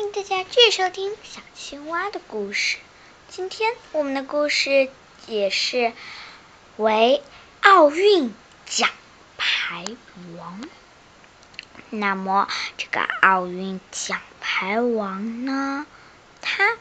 欢迎大家继续收听小青蛙的故事。今天我们的故事也是为奥运奖牌王。那么这个奥运奖牌王呢，它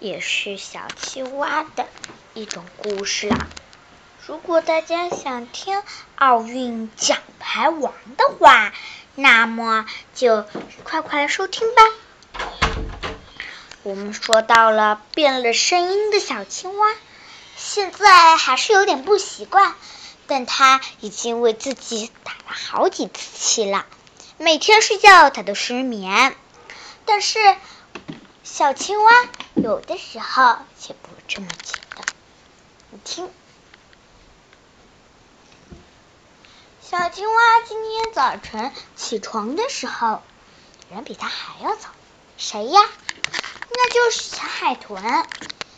也是小青蛙的一种故事啦。如果大家想听奥运奖牌王的话，那么就快快来收听吧。我们说到了变了声音的小青蛙，现在还是有点不习惯，但它已经为自己打了好几次气了。每天睡觉它都失眠，但是小青蛙有的时候却不这么觉得。你听，小青蛙今天早晨起床的时候，人比它还要早，谁呀？那就是小海豚。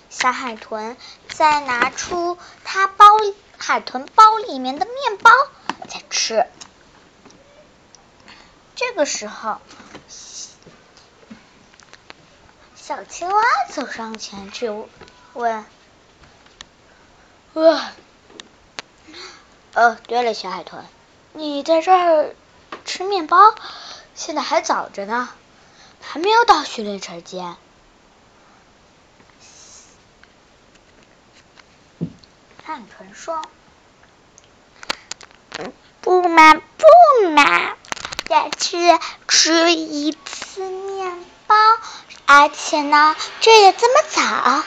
小海豚在拿出它包海豚包里面的面包在吃。这个时候，小青蛙走上前去问：“呃，对了，小海豚，你在这吃面包？现在还早着呢，还没有到训练时间。”海豚说：“不嘛，不嘛。”再去吃一次面包，而且呢，这也这么早，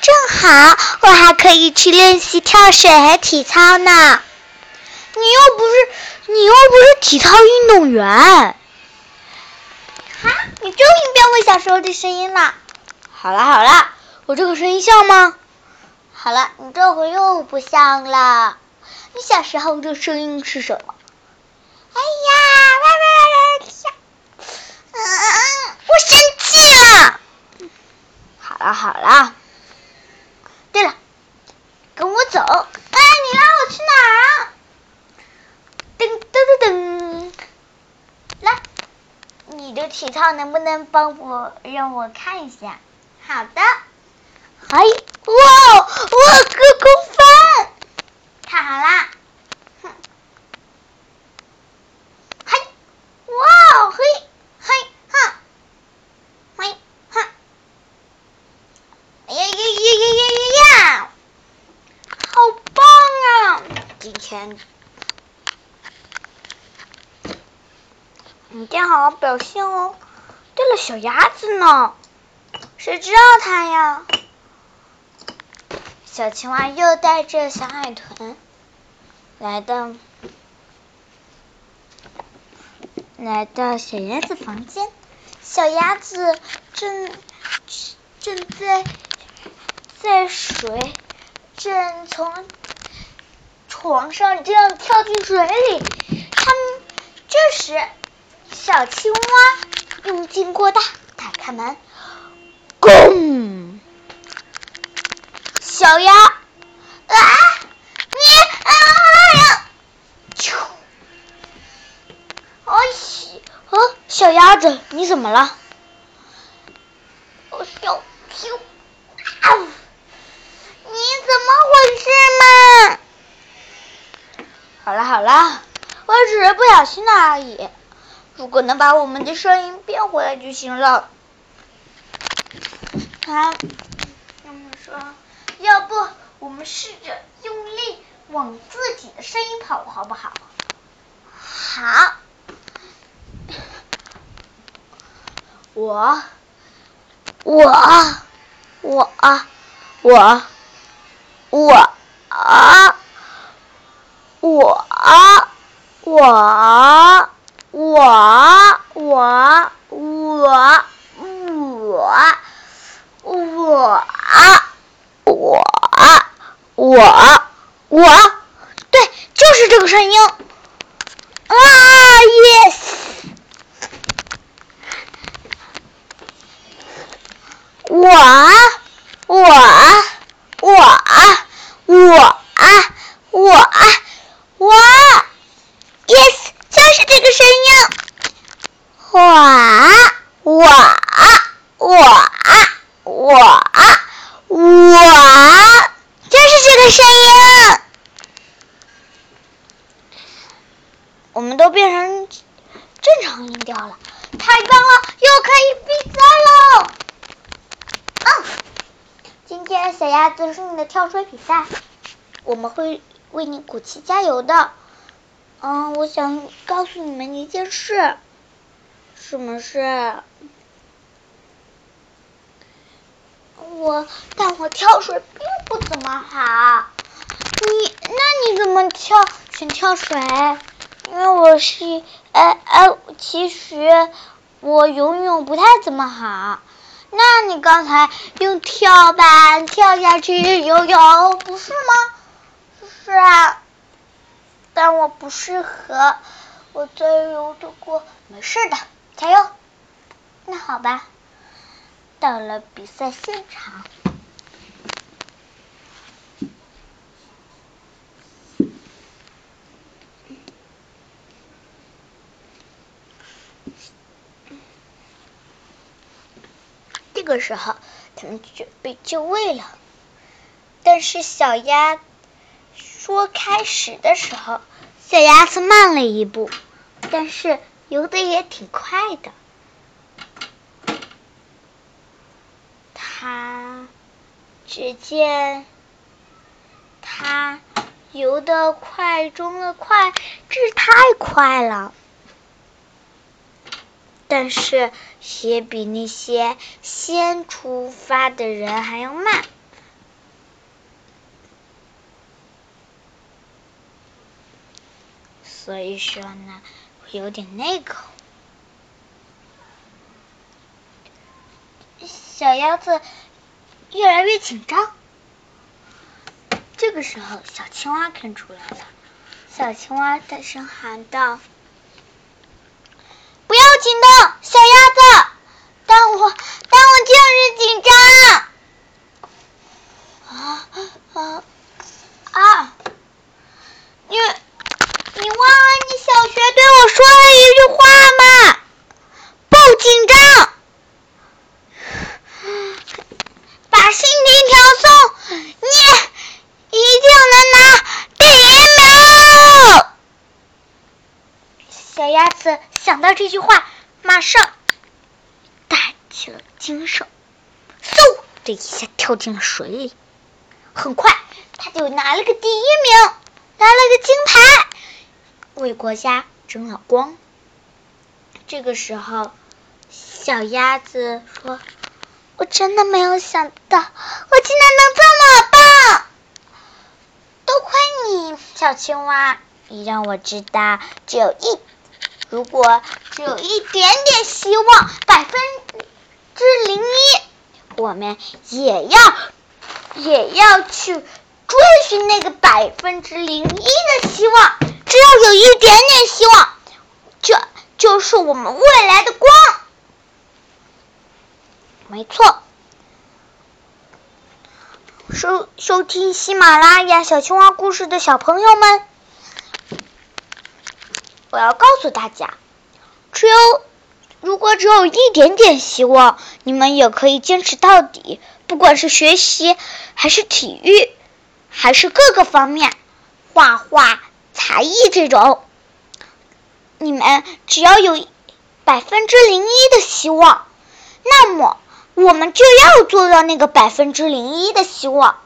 正好我还可以去练习跳水和体操呢。你又不是你又不是体操运动员，哈，你终于变回小时候的声音了。好了好了，我这个声音像吗？好了，你这回又不像了。你小时候的声音是什么？哎呀，喂，下，嗯，我生气了。好了好了，对了，跟我走。哎，你拉我去哪儿？噔噔噔噔，来，你的体操能不能帮我让我看一下？好的。哎，哇，哇，个空翻，看好啦。哇嘿，嘿哈，嘿哈，哎呀呀呀呀呀呀呀！好棒啊！今天你一定好好表现哦。对了，小鸭子呢？谁知道它呀？小青蛙又带着小海豚来到。来到小鸭子房间，小鸭子正正在在水，正从床上这样跳进水里。他们这时，小青蛙用劲过大，打开门，咣！小鸭啊！小鸭子，你怎么了？我小青啊！你怎么回事嘛？好了好了，我只是不小心的而已。如果能把我们的声音变回来就行了。啊，他们说，要不我们试着用力往自己的声音跑，好不好？好。我，我，我，我，我，我，我，我，我，我，我，我，我，我，我，对，就是这个声音。啊，yes。我，我，我，我，我，我，yes，就是这个声音。我，我。的声音，我们都变成正常音调了，太棒了，又可以比赛喽！啊，今天小鸭子是你的跳水比赛，我们会为你鼓气加油的。嗯，我想告诉你们一件事，什么事？我，但我跳水并不怎么好。你，那你怎么跳选跳水？因为我是，哎哎，其实我游泳不太怎么好。那你刚才用跳板跳下去游泳，不是吗？是啊。但我不适合，我再游得过，没事的，加油。那好吧，到了比赛现场，这个时候他们准备就位了，但是小鸭。说开始的时候，小鸭子慢了一步，但是游的也挺快的。它只见它游的快中的快，这是太快了，但是也比那些先出发的人还要慢。所以说呢，会有点那个。小鸭子越来越紧张。这个时候，小青蛙看出来了。小青蛙大声喊道：“不要紧的，小鸭子，但我但我就是紧张。”啊啊啊！你。你忘了你小学对我说的一句话吗？不紧张，把心情调松，你一定能拿第一名。小鸭子想到这句话，马上带起了精神，嗖的一下跳进了水里。很快，他就拿了个第一名，拿了个金牌。为国家争了光。这个时候，小鸭子说：“我真的没有想到，我竟然能这么棒！多亏你，小青蛙，你让我知道，只有一，如果只有一点点希望，百分之零一，我们也要也要去追寻那个百分之零一的希望。”只要有一点点希望，这就是我们未来的光。没错，收收听喜马拉雅小青蛙故事的小朋友们，我要告诉大家，只有如果只有一点点希望，你们也可以坚持到底。不管是学习，还是体育，还是各个方面，画画。才艺这种，你们只要有百分之零一的希望，那么我们就要做到那个百分之零一的希望。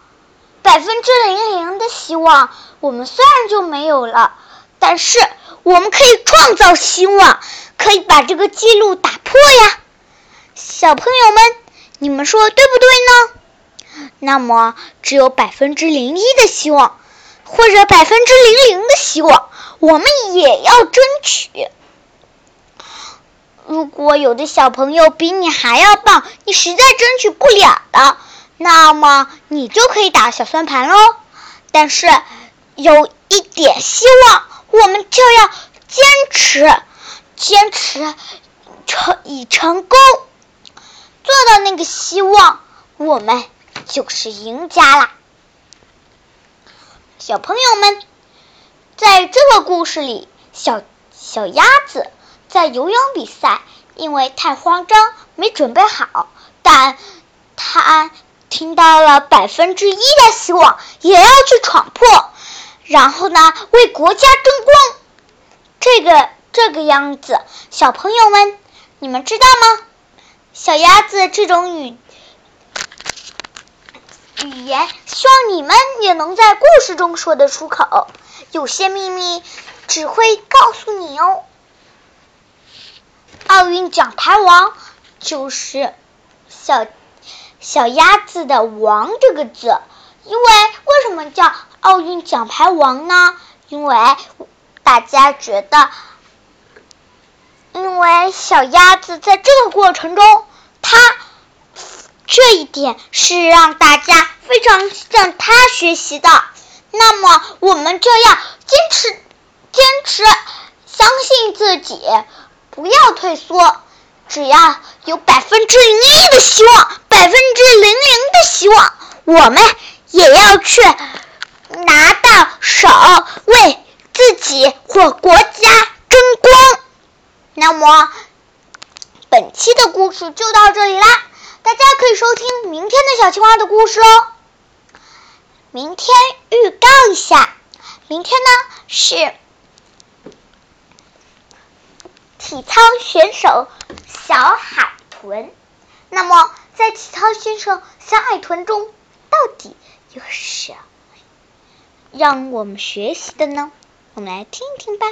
百分之零零的希望，我们虽然就没有了，但是我们可以创造希望，可以把这个记录打破呀。小朋友们，你们说对不对呢？那么只有百分之零一的希望。或者百分之零零的希望，我们也要争取。如果有的小朋友比你还要棒，你实在争取不了了，那么你就可以打小算盘喽。但是有一点希望，我们就要坚持，坚持成以成功做到那个希望，我们就是赢家啦。小朋友们，在这个故事里，小小鸭子在游泳比赛，因为太慌张没准备好，但它听到了百分之一的希望，也要去闯破，然后呢，为国家争光。这个这个样子，小朋友们，你们知道吗？小鸭子这种语语言，希望你们也能在故事中说得出口。有些秘密只会告诉你哦。奥运奖牌王就是小小鸭子的“王”这个字，因为为什么叫奥运奖牌王呢？因为大家觉得，因为小鸭子在这个过程中，它这一点是让大家非常向它学习的。那么，我们就要坚持，坚持，相信自己。不要退缩，只要有百分之一的希望，百分之零零的希望，我们也要去拿到手，为自己或国家争光。那么，本期的故事就到这里啦，大家可以收听明天的小青蛙的故事哦。明天预告一下，明天呢是。体操选手小海豚，那么在体操选手小海豚中，到底有什么让我们学习的呢？我们来听一听吧。